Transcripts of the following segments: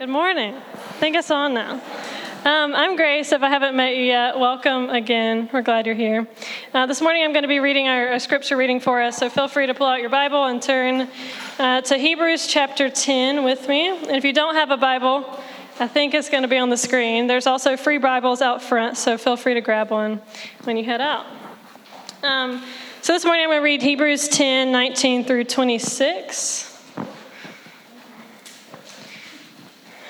Good morning. I think it's on now. Um, I'm Grace. If I haven't met you yet, welcome again. We're glad you're here. Uh, this morning I'm going to be reading our, our, scripture reading for us, so feel free to pull out your Bible and turn uh, to Hebrews chapter 10 with me. And if you don't have a Bible, I think it's going to be on the screen. There's also free Bibles out front, so feel free to grab one when you head out. Um, so this morning I'm going to read Hebrews 10 19 through 26.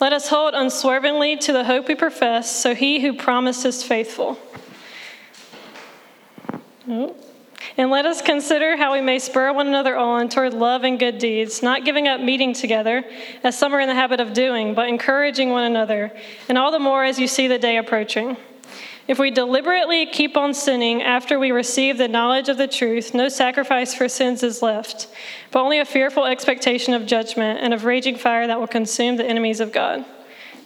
Let us hold unswervingly to the hope we profess, so he who promised is faithful. And let us consider how we may spur one another on toward love and good deeds, not giving up meeting together, as some are in the habit of doing, but encouraging one another, and all the more as you see the day approaching. If we deliberately keep on sinning after we receive the knowledge of the truth, no sacrifice for sins is left, but only a fearful expectation of judgment and of raging fire that will consume the enemies of God.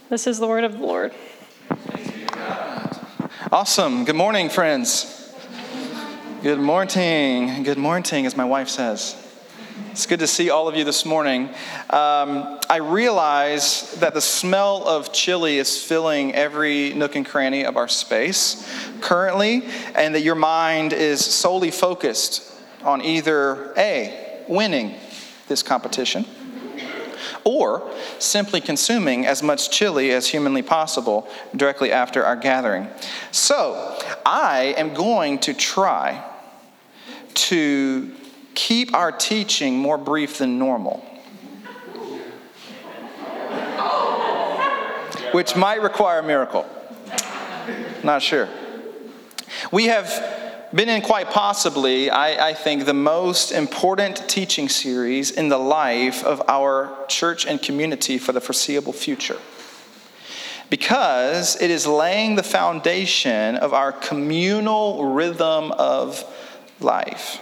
This is the word of the Lord. Awesome. Good morning, friends. Good morning. Good morning, as my wife says. It's good to see all of you this morning. Um, I realize that the smell of chili is filling every nook and cranny of our space currently, and that your mind is solely focused on either A, winning this competition, or simply consuming as much chili as humanly possible directly after our gathering. So, I am going to try to keep our teaching more brief than normal. Which might require a miracle. Not sure. We have been in quite possibly, I, I, think, the most important teaching series in the life of our church and community for the foreseeable future. Because it is laying the foundation of our communal rhythm of life.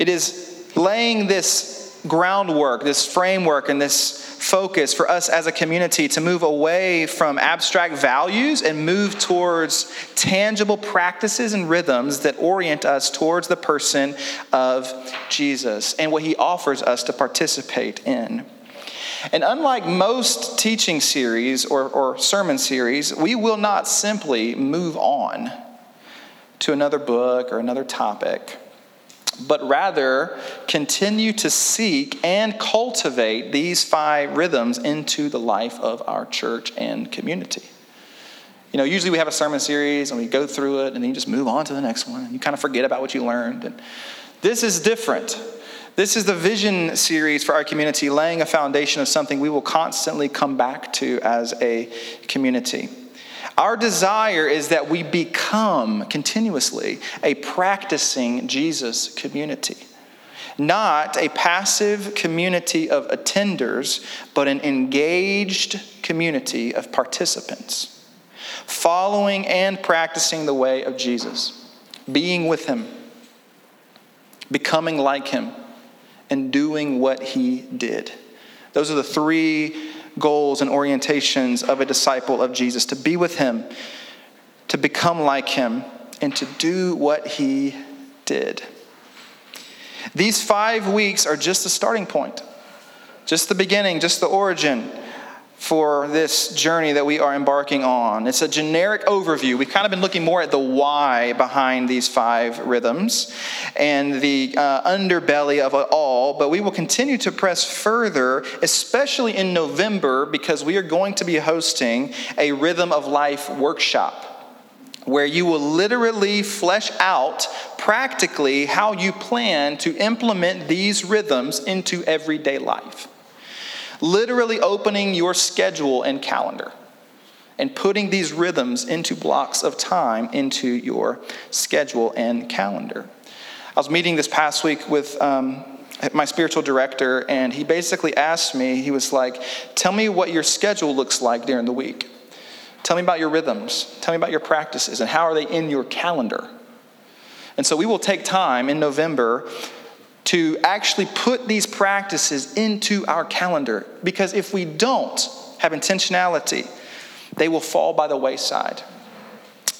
It is laying this groundwork, this framework, and this focus for us as a community to move away from abstract values and move towards tangible practices and rhythms that orient us towards the person of Jesus and what he offers us to participate in. And unlike most teaching series or, or sermon series, we will not simply move on to another book or another topic but rather continue to seek and cultivate these five rhythms into the life of our church and community. You know, usually we have a sermon series and we go through it and then you just move on to the next one and you kind of forget about what you learned. And this is different. This is the vision series for our community, laying a foundation of something we will constantly come back to as a community. Our desire is that we become continuously a practicing Jesus community. Not a passive community of attenders, but an engaged community of participants, following and practicing the way of Jesus, being with Him, becoming like Him, and doing what He did. Those are the three goals and orientations of a disciple of Jesus to be with him, to become like him, and to do what he did. These five weeks are just the starting point, just the beginning, just the origin for this journey that we are embarking on. It's a generic overview. We've kind of been looking more at the why behind these five rhythms and the uh, underbelly of it all, but we will continue to press further, especially in November, because we are going to be hosting a Rhythm of Life workshop where you will literally flesh out practically how you plan to implement these rhythms into everyday life literally opening your schedule and calendar and putting these rhythms into blocks of time into your schedule and calendar. I was meeting this past week with um, my spiritual director, and he basically asked me, he was like, Tell me what your schedule looks like during the week. Tell me about your rhythms. Tell me about your practices and how are they in your calendar? And so we will take time in November to actually put these practices into our calendar because if we don't have intentionality, they will fall by the wayside.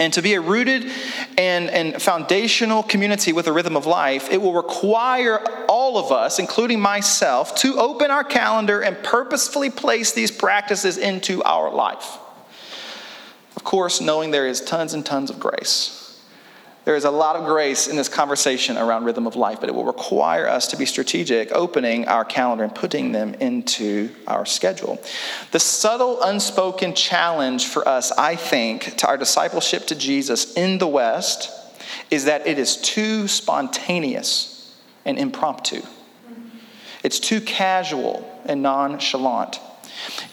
And to be a rooted and, and foundational community with a rhythm of life, it will require all of us, including myself, to open our calendar and purposefully place these practices into our life. Of course, knowing there is tons and tons of grace. There is a lot of grace in this conversation around rhythm of life, but it will require us to be strategic, opening our calendar and putting them into our schedule. The subtle, unspoken challenge for us, I think, to our discipleship to Jesus in the West is that it is too spontaneous and impromptu. It's too casual and nonchalant.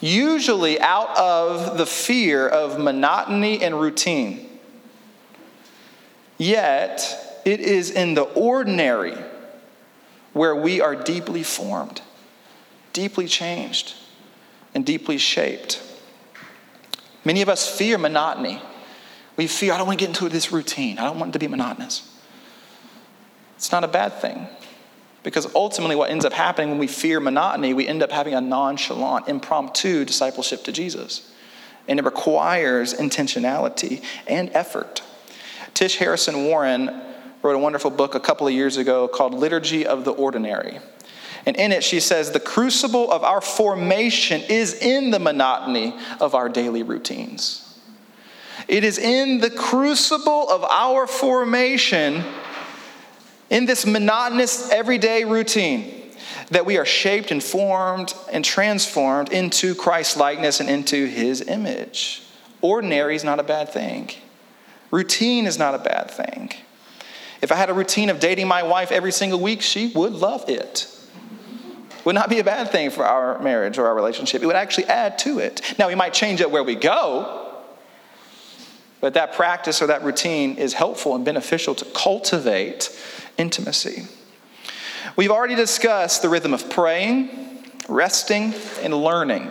Usually out of the fear of monotony and routine. Yet, it is in the ordinary where we are deeply formed, deeply changed, and deeply shaped. Many of us fear monotony. We fear, I don't want to get into this routine. I don't want it to be monotonous. It's not a bad thing. Because ultimately, what ends up happening when we fear monotony, we end up having a nonchalant, impromptu discipleship to Jesus. And it requires intentionality and effort. Tish Harrison Warren wrote a wonderful book a couple of years ago called Liturgy of the Ordinary. And in it, she says, the crucible of our formation is in the monotony of our daily routines. It is in the crucible of our formation, in this monotonous everyday routine, that we are shaped and formed and transformed into Christ likeness and into his image. Ordinary is not a bad thing. Routine is not a bad thing. If I had a routine of dating my wife every single week, she would love it. Would not be a bad thing for our marriage or our relationship. It would actually add to it. Now, we might change it where we go, but that practice or that routine is helpful and beneficial to cultivate intimacy. We've already discussed the rhythm of praying, resting, and learning.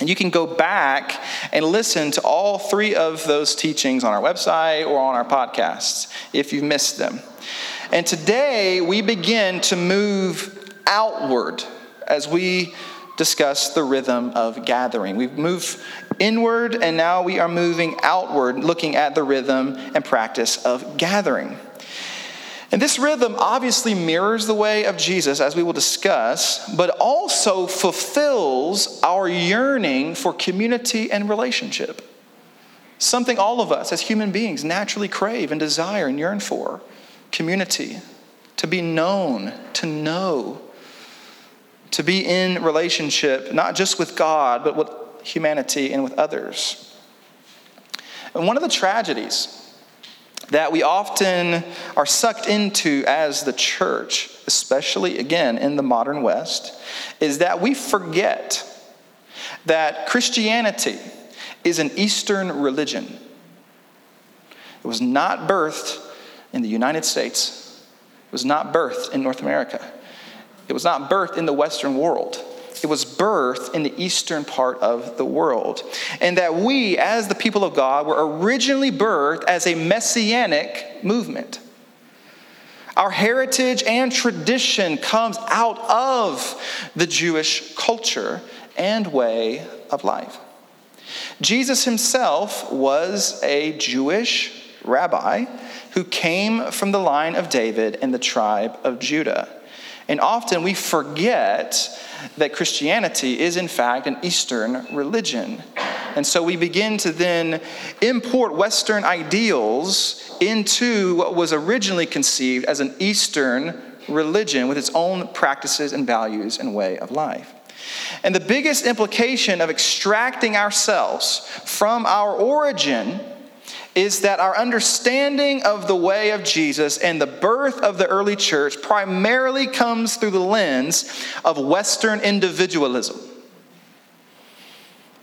And you can go back and listen to all three of those teachings on our website or on our podcasts if you've missed them. And today we begin to move outward as we discuss the rhythm of gathering. We've moved inward and now we are moving outward, looking at the rhythm and practice of gathering. And this rhythm obviously mirrors the way of Jesus, as we will discuss, but also fulfills our yearning for community and relationship. Something all of us as human beings naturally crave and desire and yearn for community, to be known, to know, to be in relationship, not just with God, but with humanity and with others. And one of the tragedies that we often are sucked into as the church, especially again in the modern West, is that we forget that Christianity is an Eastern religion. It was not birthed in the United States, it was not birthed in North America, it was not birthed in the Western world. It was birthed in the eastern part of the world. And that we, as the people of God, were originally birthed as a messianic movement. Our heritage and tradition comes out of the Jewish culture and way of life. Jesus himself was a Jewish rabbi who came from the line of David and the tribe of Judah. And often we forget that Christianity is, in fact, an Eastern religion. And so we begin to then import Western ideals into what was originally conceived as an Eastern religion with its own practices and values and way of life. And the biggest implication of extracting ourselves from our origin is that our understanding of the way of Jesus and the birth of the early church primarily comes through the lens of Western individualism.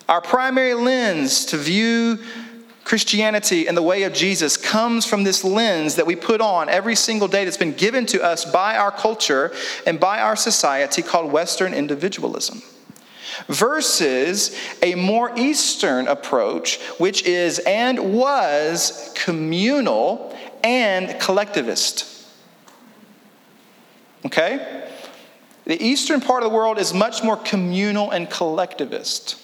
Our primary lens to view Christianity and the way of Jesus comes from this lens that we put on every single day that's been given to us by our culture and by our society called Western individualism. Versus a more Eastern approach, which is and was communal and collectivist. Okay? The eastern part of the world is much more communal and collectivist.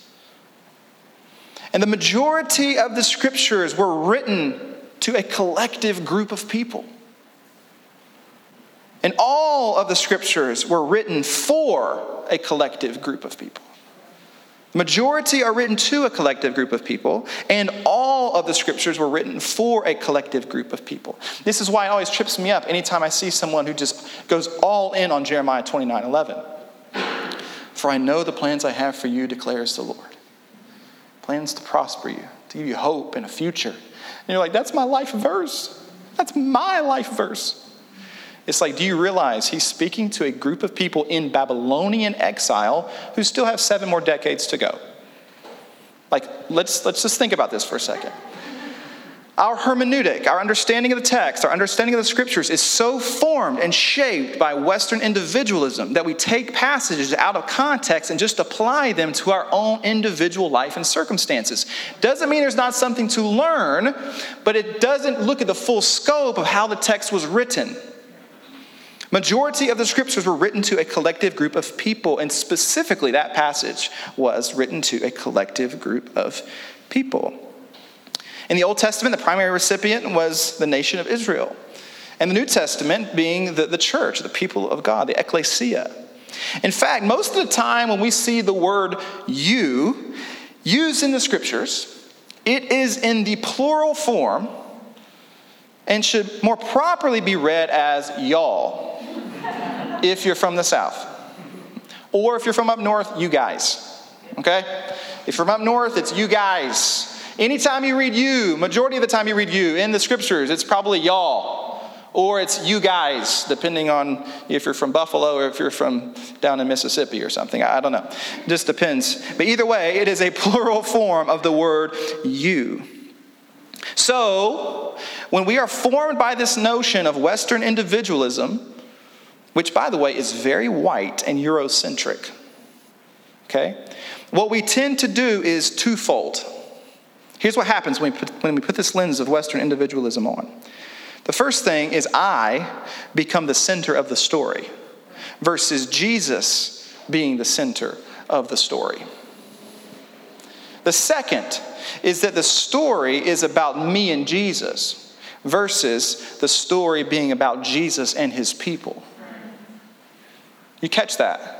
And the majority of the scriptures were written to a collective group of people. And all of the scriptures were written for a collective group of people. Majority are written to a collective group of people, and all of the scriptures were written for a collective group of people. This is why it always trips me up anytime I see someone who just goes all in on Jeremiah 29 11. For I know the plans I have for you, declares the Lord. Plans to prosper you, to give you hope and a future. And you're like, that's my life verse. That's my life verse. It's like, do you realize he's speaking to a group of people in Babylonian exile who still have seven more decades to go? Like, let's, let's just think about this for a second. Our hermeneutic, our understanding of the text, our understanding of the scriptures is so formed and shaped by Western individualism that we take passages out of context and just apply them to our own individual life and circumstances. Doesn't mean there's not something to learn, but it doesn't look at the full scope of how the text was written. Majority of the scriptures were written to a collective group of people, and specifically that passage was written to a collective group of people. In the Old Testament, the primary recipient was the nation of Israel, and the New Testament being the, the church, the people of God, the ecclesia. In fact, most of the time when we see the word you used in the scriptures, it is in the plural form and should more properly be read as y'all if you're from the South. Or if you're from up north, you guys. Okay? If you're from up north, it's you guys. Anytime you read you, majority of the time you read you in the scriptures, it's probably y'all. Or it's you guys, depending on if you're from Buffalo or if you're from down in Mississippi or something. I don't know. Just depends. But either way, it is a plural form of the word you. So, when we are formed by this notion of Western individualism, which, by the way, is very white and Eurocentric. Okay? What we tend to do is twofold. Here's what happens when we put, when we put this lens of Western individualism on. The first thing is I become the center of the story versus Jesus being the center of the story. The second is that the story is about me and Jesus versus the story being about Jesus and his people. You catch that?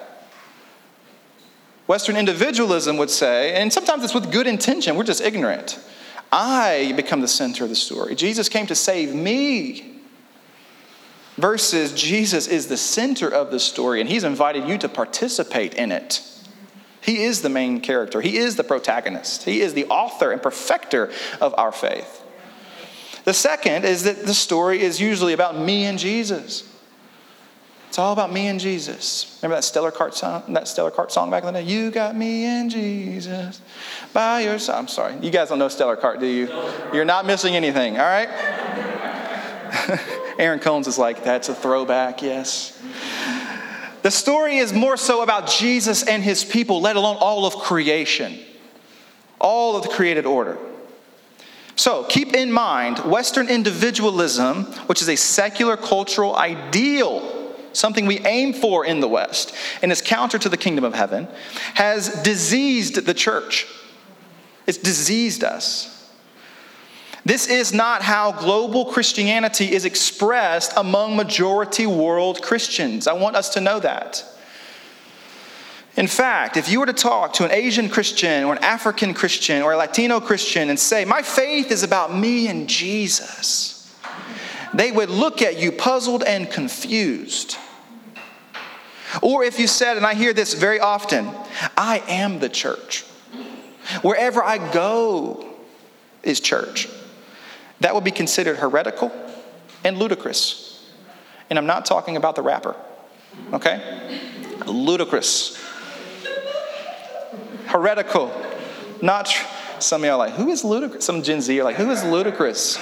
Western individualism would say, and sometimes it's with good intention, we're just ignorant. I become the center of the story. Jesus came to save me. Versus Jesus is the center of the story, and he's invited you to participate in it. He is the main character, he is the protagonist, he is the author and perfecter of our faith. The second is that the story is usually about me and Jesus. It's all about me and Jesus. Remember that Stellar Kart song, that Stellar Kart song back in the day? You got me and Jesus by your side. I'm sorry. You guys don't know Stellar Kart, do you? You're not missing anything, all right? Aaron Combs is like, that's a throwback, yes. The story is more so about Jesus and his people, let alone all of creation, all of the created order. So keep in mind Western individualism, which is a secular cultural ideal something we aim for in the West, and is counter to the kingdom of heaven, has diseased the church. It's diseased us. This is not how global Christianity is expressed among majority world Christians. I want us to know that. In fact, if you were to talk to an Asian Christian or an African Christian or a Latino Christian and say, My faith is about me and Jesus, they would look at you puzzled and confused. Or if you said, and I hear this very often, I am the church. Wherever I go is church. That would be considered heretical and ludicrous. And I'm not talking about the rapper, okay? Ludicrous. Heretical. Not, tr- some of y'all like, who is Ludacris? Some Gen Z are like, who is Ludacris?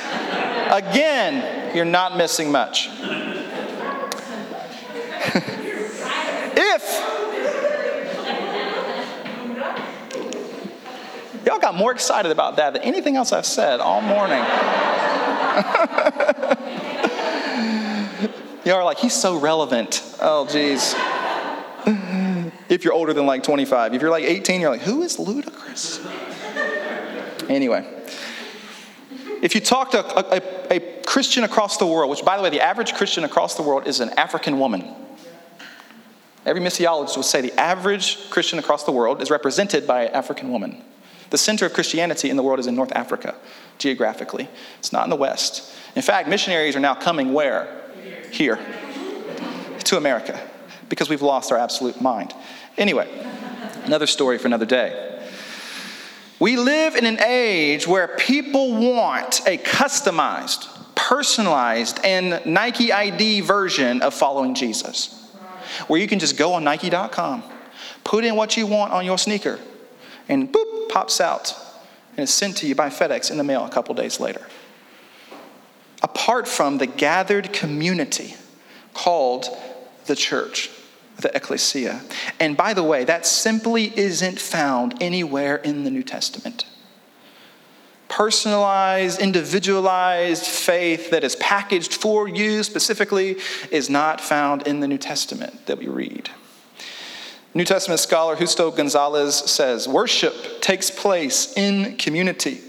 Again, you're not missing much. if got more excited about that than anything else I've said all morning. Y'all are like, he's so relevant. Oh, geez. if you're older than like 25. If you're like 18, you're like, who is Ludacris? Anyway, if you talk to a, a, a, Christian across the world, which by the way, the average Christian across the world is an African woman. Every missiologist would say the average Christian across the world is represented by an African woman. The center of Christianity in the world is in North Africa, geographically. It's not in the West. In fact, missionaries are now coming where? Here. To America, because we've lost our absolute mind. Anyway, another story for another day. We live in an age where people want a customized, personalized, and Nike ID version of following Jesus. Where you can just go on Nike.com, put in what you want on your sneaker, and boop, pops out. And is sent to you by FedEx in the mail a couple days later. Apart from the gathered community called the church the ecclesia. And by the way, that simply isn't found anywhere in the New Testament. Personalized, individualized faith that is packaged for you specifically is not found in the New Testament that we read. New Testament scholar Justo Gonzalez says worship takes place in community.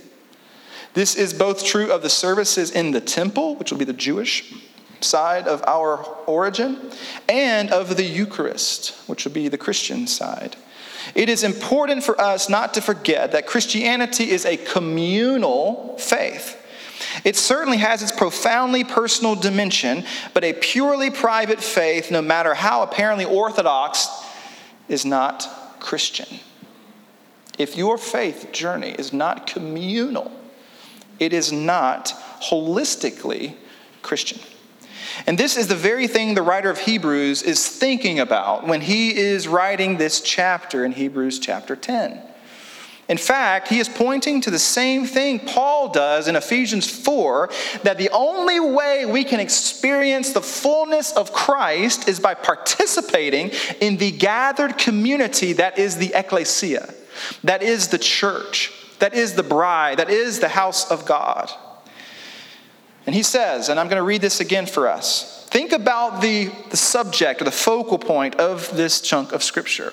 This is both true of the services in the temple, which will be the Jewish side of our origin and of the Eucharist, which would be the Christian side. It is important for us not to forget that Christianity is a communal faith. It certainly has its profoundly personal dimension, but a purely private faith, no matter how apparently orthodox, is not Christian. If your faith journey is not communal, it is not holistically Christian. And this is the very thing the writer of Hebrews is thinking about when he is writing this chapter in Hebrews chapter 10. In fact, he is pointing to the same thing Paul does in Ephesians 4 that the only way we can experience the fullness of Christ is by participating in the gathered community that is the ecclesia, that is the church, that is the bride, that is the house of God. And he says, and I'm going to read this again for us. Think about the, the subject or the focal point of this chunk of scripture.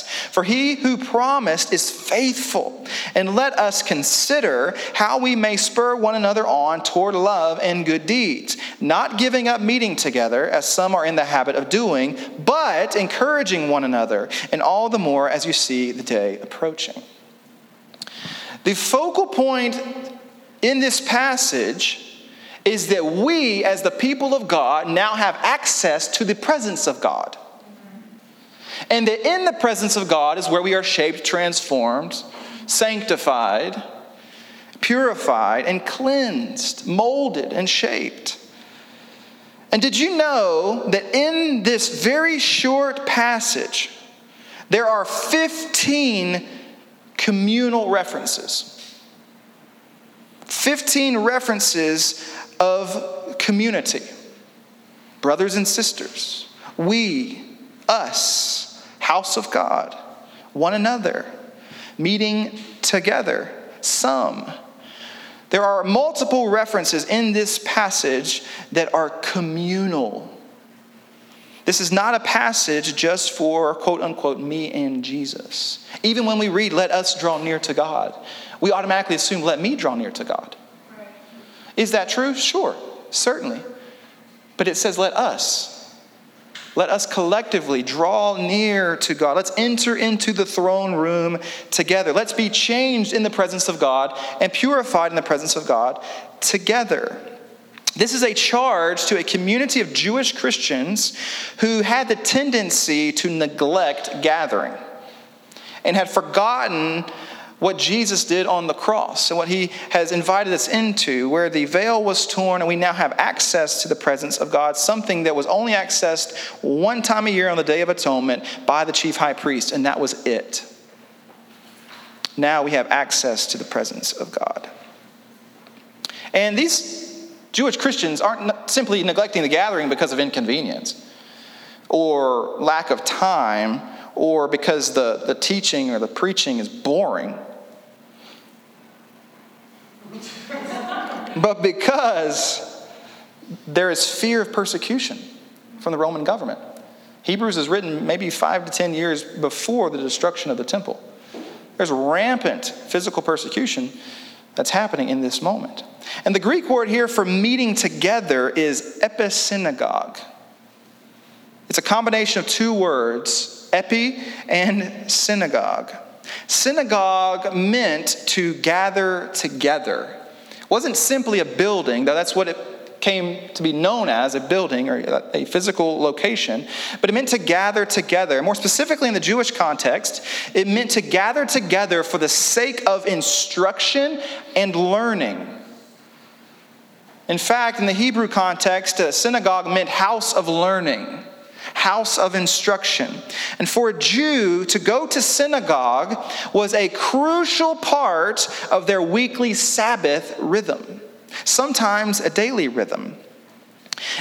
for he who promised is faithful. And let us consider how we may spur one another on toward love and good deeds, not giving up meeting together, as some are in the habit of doing, but encouraging one another, and all the more as you see the day approaching. The focal point in this passage is that we, as the people of God, now have access to the presence of God. And that in the presence of God is where we are shaped, transformed, sanctified, purified, and cleansed, molded, and shaped. And did you know that in this very short passage, there are 15 communal references? 15 references of community. Brothers and sisters, we, us, house of God, one another, meeting together, some. There are multiple references in this passage that are communal. This is not a passage just for quote unquote me and Jesus. Even when we read, let us draw near to God, we automatically assume, let me draw near to God. Is that true? Sure, certainly. But it says, let us. Let us collectively draw near to God. Let's enter into the throne room together. Let's be changed in the presence of God and purified in the presence of God together. This is a charge to a community of Jewish Christians who had the tendency to neglect gathering and had forgotten what Jesus did on the cross and what he has invited us into, where the veil was torn and we now have access to the presence of God, something that was only accessed one time a year on the Day of Atonement by the chief high priest, and that was it. Now we have access to the presence of God. And these Jewish Christians aren't simply neglecting the gathering because of inconvenience or lack of time or because the, the teaching or the preaching is boring. But because there is fear of persecution from the Roman government. Hebrews is written maybe five to ten years before the destruction of the temple. There's rampant physical persecution that's happening in this moment. And the Greek word here for meeting together is episynagogue. It's a combination of two words, epi and synagogue. Synagogue meant to gather together. Wasn't simply a building, though that's what it came to be known as a building or a physical location, but it meant to gather together. More specifically, in the Jewish context, it meant to gather together for the sake of instruction and learning. In fact, in the Hebrew context, a synagogue meant house of learning house of instruction. And for a Jew to go to synagogue was a crucial part of their weekly Sabbath rhythm, sometimes a daily rhythm.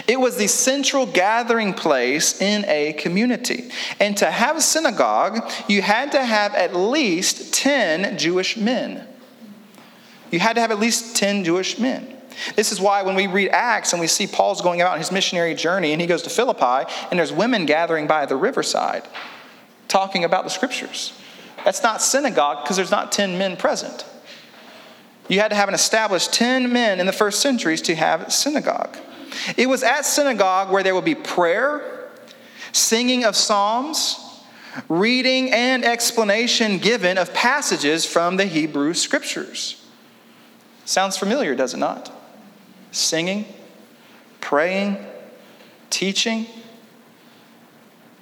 It was the central gathering place in a community. And to have a synagogue, you had to have at least 10 Jewish men. You had to have at least 10 Jewish men. This is why when we read Acts and we see Paul's going out on his missionary journey and he goes to Philippi and there's women gathering by the riverside talking about the scriptures. That's not synagogue because there's not 10 men present. You had to have an established 10 men in the first centuries to have synagogue. It was at synagogue where there would be prayer, singing of psalms, reading and explanation given of passages from the Hebrew scriptures. Sounds familiar, does it not? Singing, praying, teaching.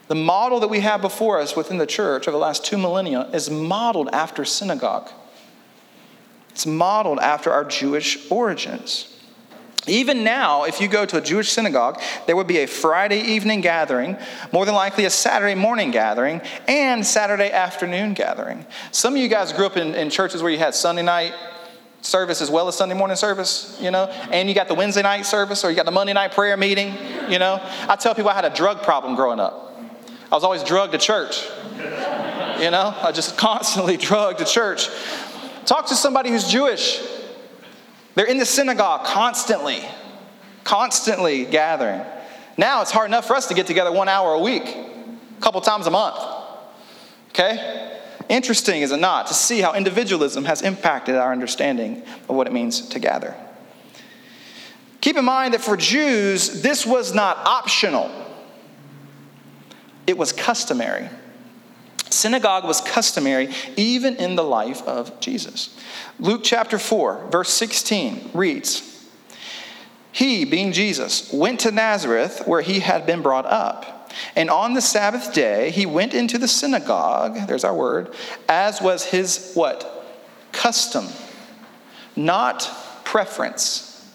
The model that we have before us within the church over the last two millennia is modeled after synagogue. It's modeled after our Jewish origins. Even now, if you go to a Jewish synagogue, there would be a Friday evening gathering, more than likely a Saturday morning gathering, and Saturday afternoon gathering. Some of you guys grew up in, in churches where you had Sunday night service as well as Sunday morning service, you know, and you got the Wednesday night service or you got the Monday night prayer meeting, you know. I tell people I had a drug problem growing up. I was always drugged to church, you know, I just constantly drugged to church. Talk to somebody who's Jewish. They're in the synagogue constantly, constantly gathering. Now it's hard enough for us to get together one hour a week, a couple times a month. Okay? Interesting, is it not, to see how individualism has impacted our understanding of what it means to gather. Keep in mind that for Jews, this was not optional, it was customary. Synagogue was customary even in the life of Jesus. Luke chapter 4, verse 16 reads He, being Jesus, went to Nazareth where he had been brought up. And on the Sabbath day, he went into the synagogue, there's our word, as was his what? Custom, not preference,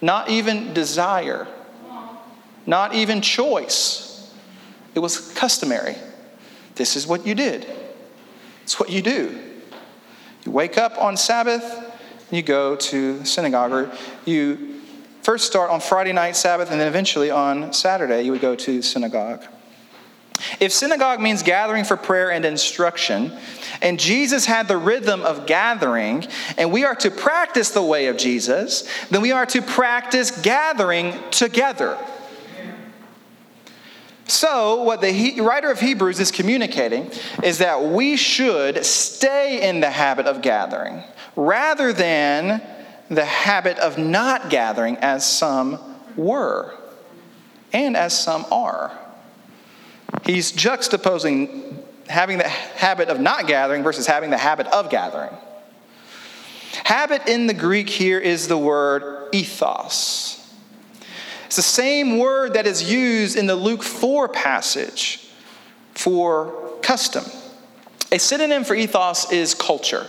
not even desire, not even choice. It was customary. This is what you did. It's what you do. You wake up on Sabbath, you go to synagogue, or you first start on Friday night Sabbath, and then eventually on Saturday, you would go to synagogue. If synagogue means gathering for prayer and instruction, and Jesus had the rhythm of gathering, and we are to practice the way of Jesus, then we are to practice gathering together. So, what the writer of Hebrews is communicating is that we should stay in the habit of gathering rather than the habit of not gathering as some were and as some are. He's juxtaposing having the habit of not gathering versus having the habit of gathering. Habit in the Greek here is the word ethos. It's the same word that is used in the Luke 4 passage for custom. A synonym for ethos is culture.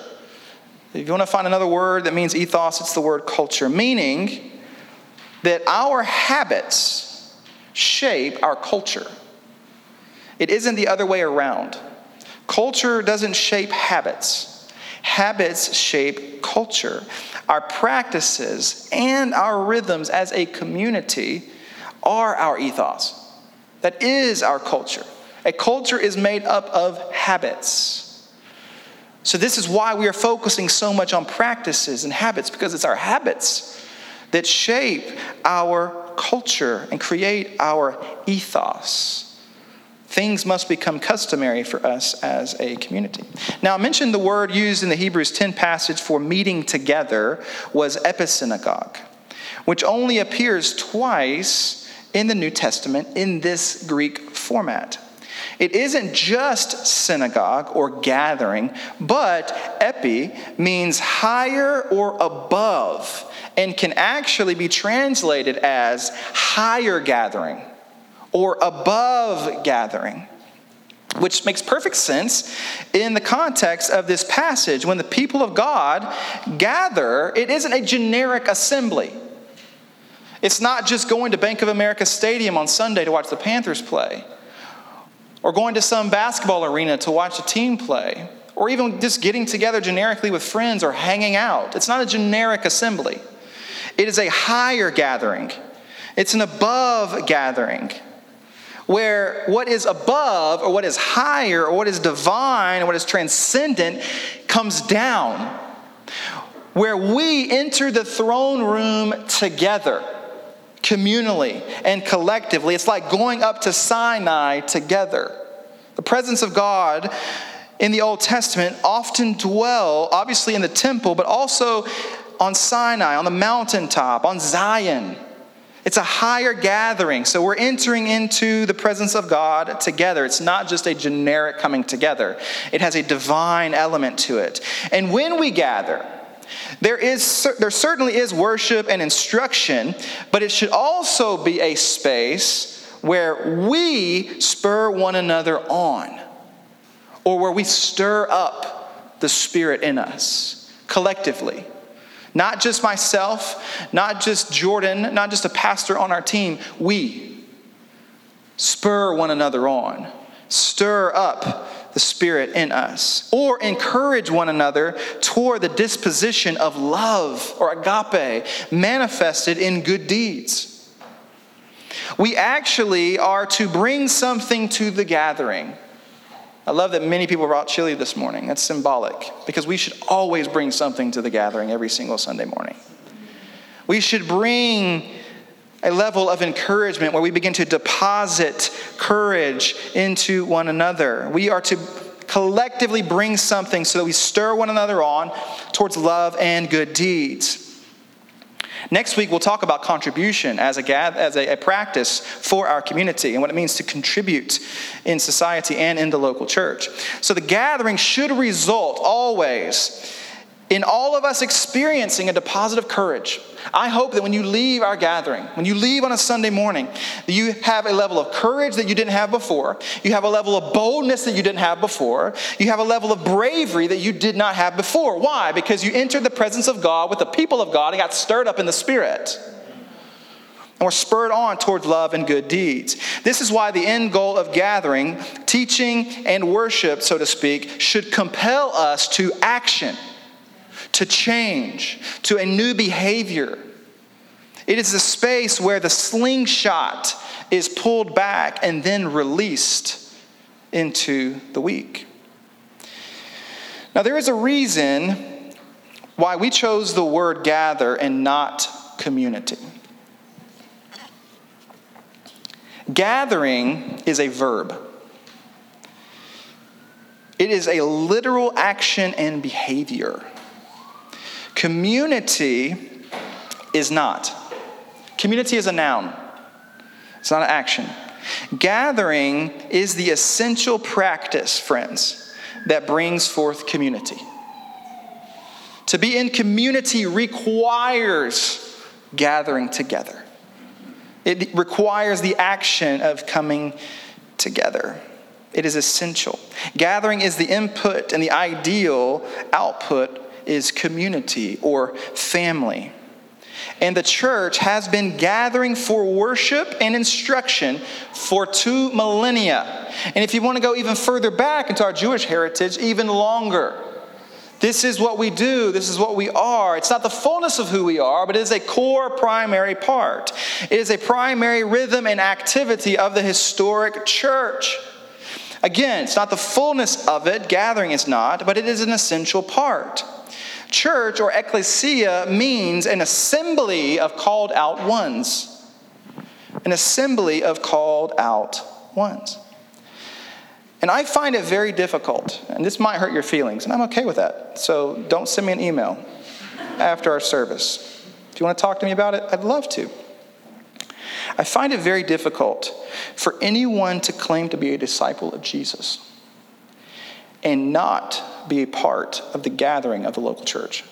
If you want to find another word that means ethos, it's the word culture, meaning that our habits shape our culture. It isn't the other way around. Culture doesn't shape habits, habits shape culture. Our practices and our rhythms as a community are our ethos. That is our culture. A culture is made up of habits. So, this is why we are focusing so much on practices and habits, because it's our habits that shape our culture and create our ethos. Things must become customary for us as a community. Now, I mentioned the word used in the Hebrews 10 passage for meeting together was episynagogue, which only appears twice in the New Testament in this Greek format. It isn't just synagogue or gathering, but epi means higher or above and can actually be translated as higher gathering or above gathering which makes perfect sense in the context of this passage. When the people of God gather, it isn't a generic assembly. It's not just going to Bank of America Stadium on Sunday to watch the Panthers play or going to some basketball arena to watch a team play, or even just getting together generically with friends or hanging out. It's not a generic assembly, it is a higher gathering, it's an above gathering. Where what is above, or what is higher, or what is divine, or what is transcendent comes down. Where we enter the throne room together communally and collectively. It's like going up to Sinai together. The presence of God in the Old Testament often dwell, obviously in the temple, but also on Sinai, on the mountaintop, on Zion. It's a higher gathering. So we're entering into the presence of God together. It's not just a generic coming together, it has a divine element to it. And when we gather, there, is, there certainly is worship and instruction, but it should also be a space where we spur one another on or where we stir up the Spirit in us collectively. Not just myself, not just Jordan, not just a pastor on our team. We spur one another on, stir up the Spirit in us, or encourage one another toward the disposition of love or agape manifested in good deeds. We actually are to bring something to the gathering. I love that many people brought chili this morning. That's symbolic because we should always bring something to the gathering every single Sunday morning. We should bring a level of encouragement where we begin to deposit courage into one another. We are to collectively bring something so that we stir one another on towards love and good deeds. Next week, we'll talk about contribution as, a, as a, a, practice for our community and what it means to contribute in society and in the local church. So, the gathering should result always in all of us experiencing a deposit of courage. I hope that when you leave our gathering, when you leave on a Sunday morning, you have a level of courage that you didn't have before. You have a level of boldness that you didn't have before. You have a level of bravery that you did not have before. Why? Because you entered the presence of God with the people of God and got stirred up in the Spirit. And we're spurred on towards love and good deeds. This is why the end goal of gathering, teaching, and worship, so to speak, should compel us to action to change, to a new behavior. It is the space where the slingshot is pulled back and then released into the week. Now, there is a reason why we chose the word gather and not community. Gathering is a verb. It is a literal action and behavior. Community is not. Community is a noun, it's not an action. Gathering is the essential practice, friends, that brings forth community. To be in community requires gathering together. It requires the action of coming together. It is essential. Gathering is the input, and the ideal output is community or family. And the church has been gathering for worship and instruction for two millennia. And if you want to go even further back into our Jewish heritage, even longer. This is what we do. This is what we are. It's not the fullness of who we are, but it is a core primary part. It is a primary rhythm and activity of the historic church. Again, it's not the fullness of it, gathering is not, but it is an essential part. Church or ecclesia means an assembly of called out ones. An assembly of called out ones. And I find it very difficult, and this might hurt your feelings, and I'm okay with that. So don't send me an email after our service. If you want to talk to me about it, I'd love to. I find it very difficult for anyone to claim to be a disciple of Jesus and not be a part of the gathering of the local church.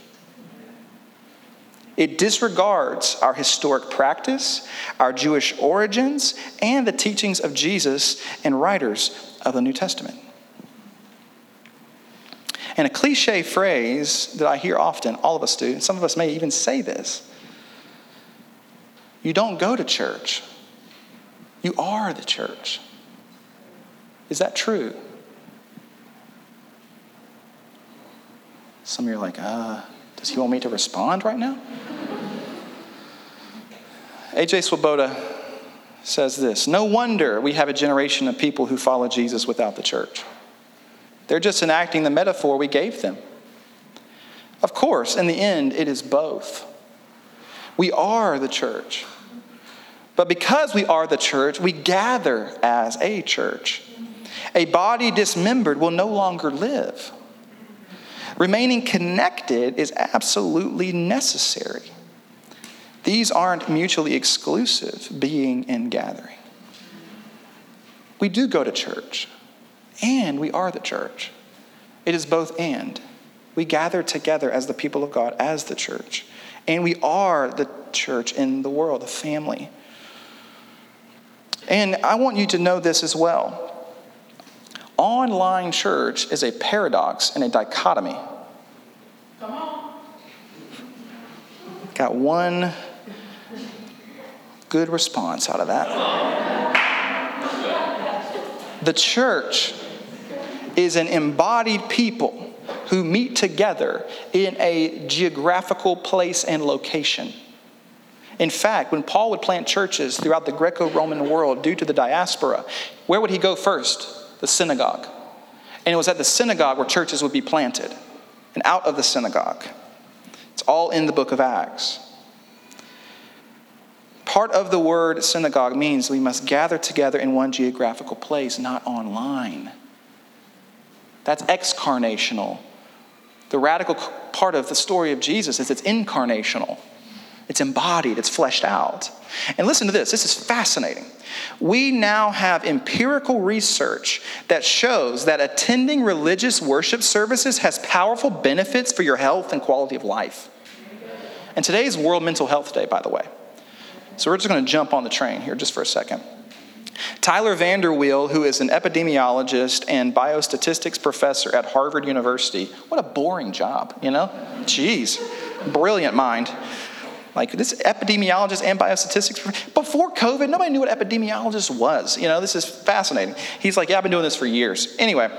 It disregards our historic practice, our Jewish origins, and the teachings of Jesus and writers of the New Testament. And a cliche phrase that I hear often, all of us do, and some of us may even say this you don't go to church, you are the church. Is that true? Some of you are like, uh, does he want me to respond right now? A.J. Swoboda says this No wonder we have a generation of people who follow Jesus without the church. They're just enacting the metaphor we gave them. Of course, in the end, it is both. We are the church. But because we are the church, we gather as a church. A body dismembered will no longer live. Remaining connected is absolutely necessary. These aren't mutually exclusive, being and gathering. We do go to church, and we are the church. It is both and. We gather together as the people of God, as the church, and we are the church in the world, the family. And I want you to know this as well online church is a paradox and a dichotomy. Come on. Got one good response out of that. The church is an embodied people who meet together in a geographical place and location. In fact, when Paul would plant churches throughout the Greco Roman world due to the diaspora, where would he go first? the synagogue. And it was at the synagogue where churches would be planted and out of the synagogue. It's all in the book of Acts. Part of the word synagogue means we must gather together in one geographical place, not online. That's excarnational. The radical part of the story of Jesus is it's incarnational. It's embodied, it's fleshed out. And listen to this this is fascinating. We now have empirical research that shows that attending religious worship services has powerful benefits for your health and quality of life. And today is World Mental Health Day, by the way. So we're just going to jump on the train here just for a second. Tyler VanderWeele, who is an epidemiologist and biostatistics professor at Harvard University, what a boring job, you know? Jeez, brilliant mind. Like this epidemiologist and biostatistics. Before COVID, nobody knew what epidemiologist was. You know, this is fascinating. He's like, yeah, I've been doing this for years. Anyway,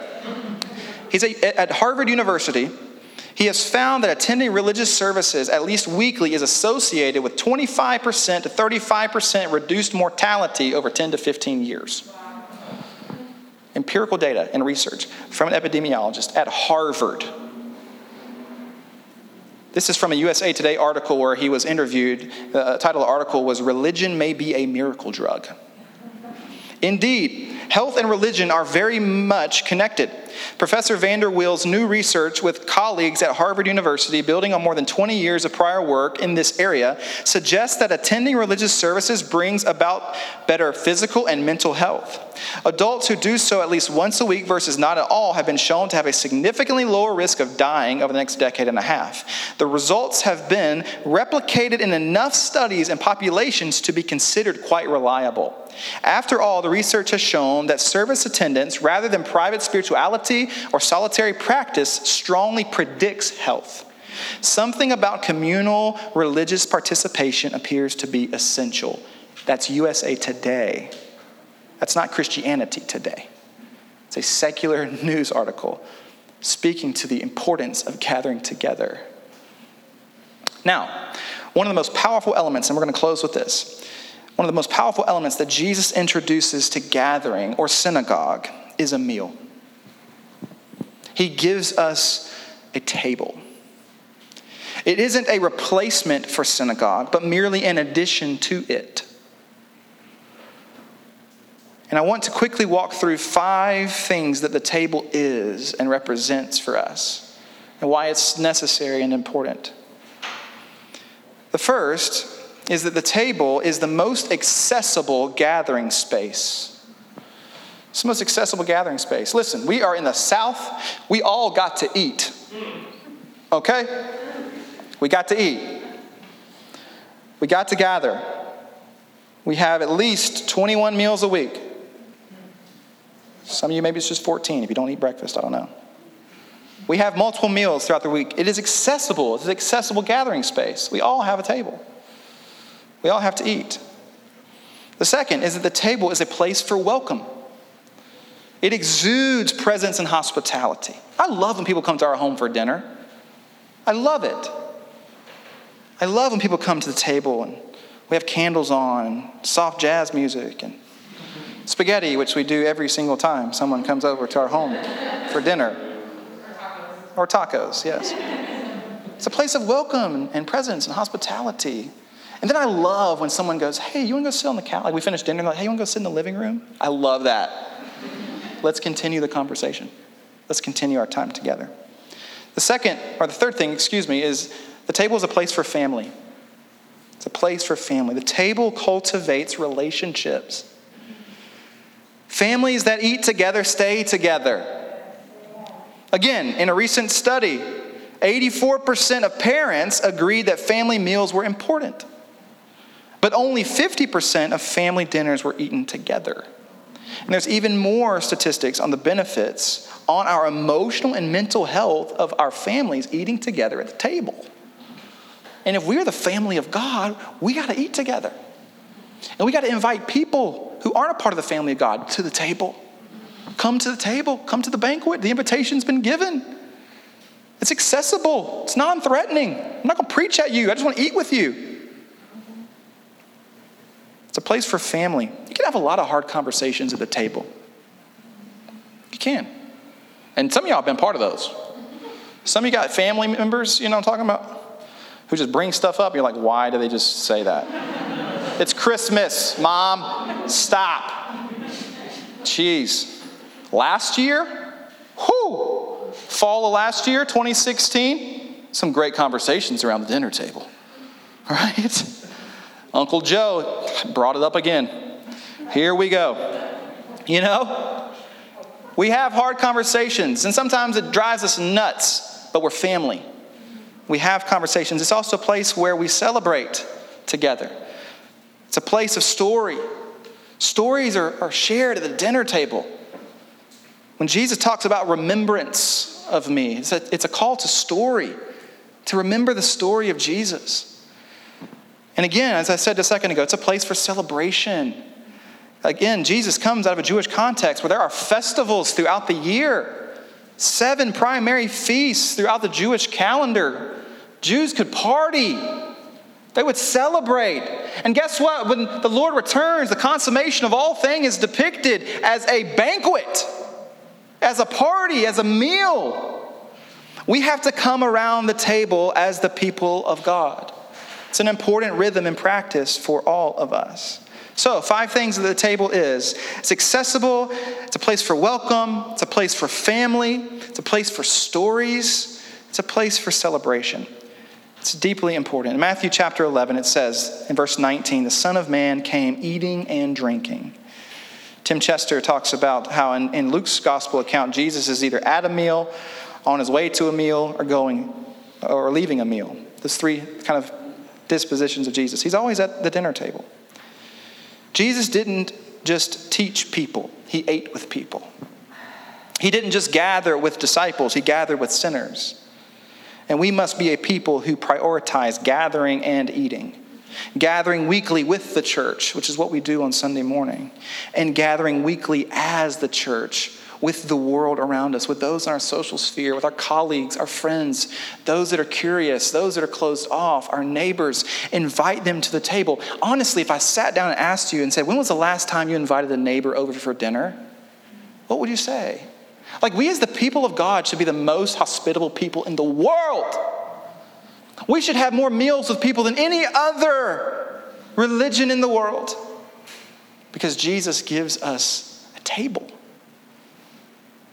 he's at Harvard University. He has found that attending religious services at least weekly is associated with 25% to 35% reduced mortality over 10 to 15 years. Empirical data and research from an epidemiologist at Harvard. This is from a USA Today article where he was interviewed. Uh, the title of the article was Religion May Be a Miracle Drug. Indeed, health and religion are very much connected. Professor VanderWeele's new research with colleagues at Harvard University, building on more than 20 years of prior work in this area, suggests that attending religious services brings about better physical and mental health. Adults who do so at least once a week versus not at all have been shown to have a significantly lower risk of dying over the next decade and a half. The results have been replicated in enough studies and populations to be considered quite reliable. After all, the research has shown that service attendance, rather than private spirituality or solitary practice, strongly predicts health. Something about communal religious participation appears to be essential. That's USA Today. That's not Christianity Today. It's a secular news article speaking to the importance of gathering together. Now, one of the most powerful elements, and we're going to close with this one of the most powerful elements that Jesus introduces to gathering or synagogue is a meal. He gives us a table. It isn't a replacement for synagogue, but merely an addition to it. And I want to quickly walk through five things that the table is and represents for us, and why it's necessary and important. The first is that the table is the most accessible gathering space. It's the most accessible gathering space. Listen, we are in the South. We all got to eat. Okay? We got to eat. We got to gather. We have at least 21 meals a week. Some of you, maybe it's just 14 if you don't eat breakfast. I don't know. We have multiple meals throughout the week. It is accessible, it's an accessible gathering space. We all have a table. We all have to eat. The second is that the table is a place for welcome. It exudes presence and hospitality. I love when people come to our home for dinner. I love it. I love when people come to the table and we have candles on and soft jazz music and spaghetti, which we do every single time someone comes over to our home for dinner. Or tacos, yes. It's a place of welcome and presence and hospitality. And then I love when someone goes, Hey, you want to go sit on the couch? Like we finish dinner, and like, Hey, you want to go sit in the living room? I love that. Let's continue the conversation. Let's continue our time together. The second, or the third thing, excuse me, is the table is a place for family. It's a place for family. The table cultivates relationships. Families that eat together stay together. Again, in a recent study, 84% of parents agreed that family meals were important. But only 50% of family dinners were eaten together. And there's even more statistics on the benefits on our emotional and mental health of our families eating together at the table. And if we're the family of God, we got to eat together. And we got to invite people who aren't a part of the family of God to the table. Come to the table, come to the banquet. The invitation's been given. It's accessible, it's non threatening. I'm not going to preach at you, I just want to eat with you. A place for family. You can have a lot of hard conversations at the table. You can. And some of y'all have been part of those. Some of you got family members, you know I'm talking about, who just bring stuff up. You're like, why do they just say that? it's Christmas, mom. Stop. Jeez. Last year, whoo, fall of last year, 2016, some great conversations around the dinner table. Right? Uncle Joe brought it up again. Here we go. You know, we have hard conversations, and sometimes it drives us nuts, but we're family. We have conversations. It's also a place where we celebrate together, it's a place of story. Stories are, are shared at the dinner table. When Jesus talks about remembrance of me, it's a, it's a call to story, to remember the story of Jesus. And again, as I said a second ago, it's a place for celebration. Again, Jesus comes out of a Jewish context where there are festivals throughout the year, seven primary feasts throughout the Jewish calendar. Jews could party. They would celebrate. And guess what? When the Lord returns, the consummation of all things is depicted as a banquet, as a party, as a meal. We have to come around the table as the people of God. It's an important rhythm and practice for all of us. So, five things that the table is it's accessible, it's a place for welcome, it's a place for family, it's a place for stories, it's a place for celebration. It's deeply important. In Matthew chapter 11, it says in verse 19, the Son of Man came eating and drinking. Tim Chester talks about how in, in Luke's gospel account, Jesus is either at a meal, on his way to a meal, or going or leaving a meal. There's three kind of dispositions of Jesus. He's always at the dinner table. Jesus didn't just teach people, he ate with people. He didn't just gather with disciples, he gathered with sinners. And we must be a people who prioritize gathering and eating. Gathering weekly with the church, which is what we do on Sunday morning, and gathering weekly as the church with the world around us, with those in our social sphere, with our colleagues, our friends, those that are curious, those that are closed off, our neighbors. Invite them to the table. Honestly, if I sat down and asked you and said, When was the last time you invited a neighbor over for dinner? What would you say? Like, we as the people of God should be the most hospitable people in the world. We should have more meals with people than any other religion in the world because Jesus gives us a table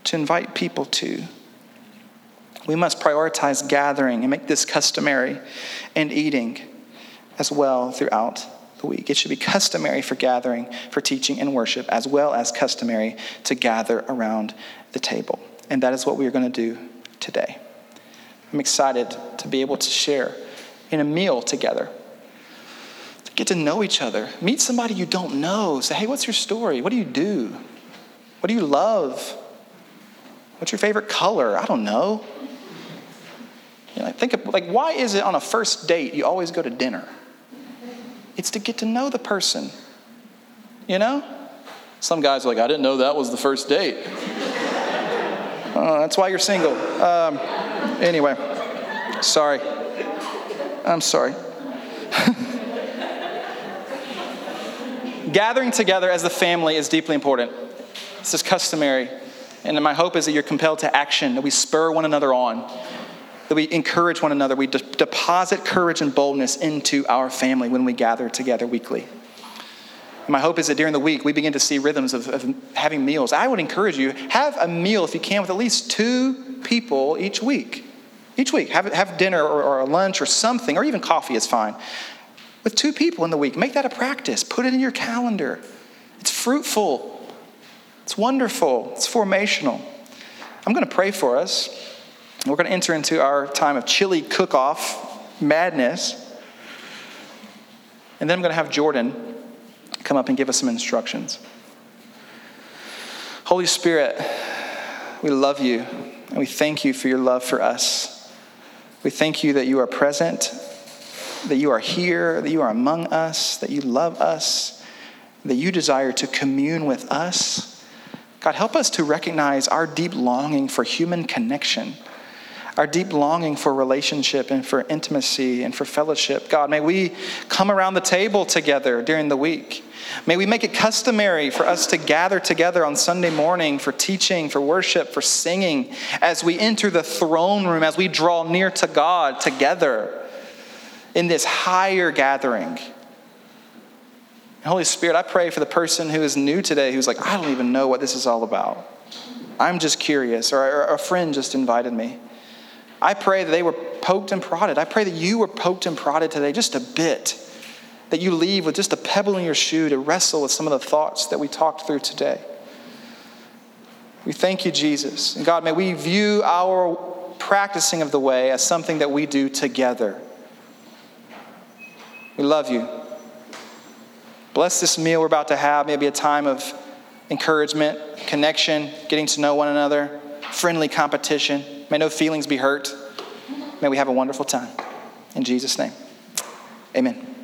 to invite people to. We must prioritize gathering and make this customary and eating as well throughout the week. It should be customary for gathering, for teaching and worship, as well as customary to gather around the table. And that is what we are going to do today. I'm excited to be able to share in a meal together, to get to know each other. Meet somebody you don't know. Say, hey, what's your story? What do you do? What do you love? What's your favorite color? I don't know. You know, think of, like, why is it on a first date you always go to dinner? It's to get to know the person. You know? Some guys are like, I didn't know that was the first date. uh, that's why you're single. Um, anyway, sorry. I'm sorry. Gathering together as a family is deeply important. This is customary. And my hope is that you're compelled to action, that we spur one another on, that we encourage one another, we de- deposit courage and boldness into our family when we gather together weekly. My hope is that during the week we begin to see rhythms of, of having meals. I would encourage you, have a meal if you can with at least two people each week. Each week, have, have dinner or, or a lunch or something, or even coffee is fine. With two people in the week, make that a practice. Put it in your calendar. It's fruitful. It's wonderful, it's formational. I'm going to pray for us. We're going to enter into our time of chili cook off madness. And then I'm going to have Jordan come up and give us some instructions. Holy Spirit, we love you and we thank you for your love for us. We thank you that you are present, that you are here, that you are among us, that you love us, that you desire to commune with us. God, help us to recognize our deep longing for human connection, our deep longing for relationship and for intimacy and for fellowship. God, may we come around the table together during the week. May we make it customary for us to gather together on Sunday morning for teaching, for worship, for singing, as we enter the throne room, as we draw near to God together in this higher gathering. Holy Spirit, I pray for the person who is new today who's like, I don't even know what this is all about. I'm just curious, or a friend just invited me. I pray that they were poked and prodded. I pray that you were poked and prodded today just a bit, that you leave with just a pebble in your shoe to wrestle with some of the thoughts that we talked through today. We thank you, Jesus. And God, may we view our practicing of the way as something that we do together. We love you. Bless this meal we're about to have, maybe a time of encouragement, connection, getting to know one another, friendly competition. May no feelings be hurt. May we have a wonderful time. In Jesus' name, amen.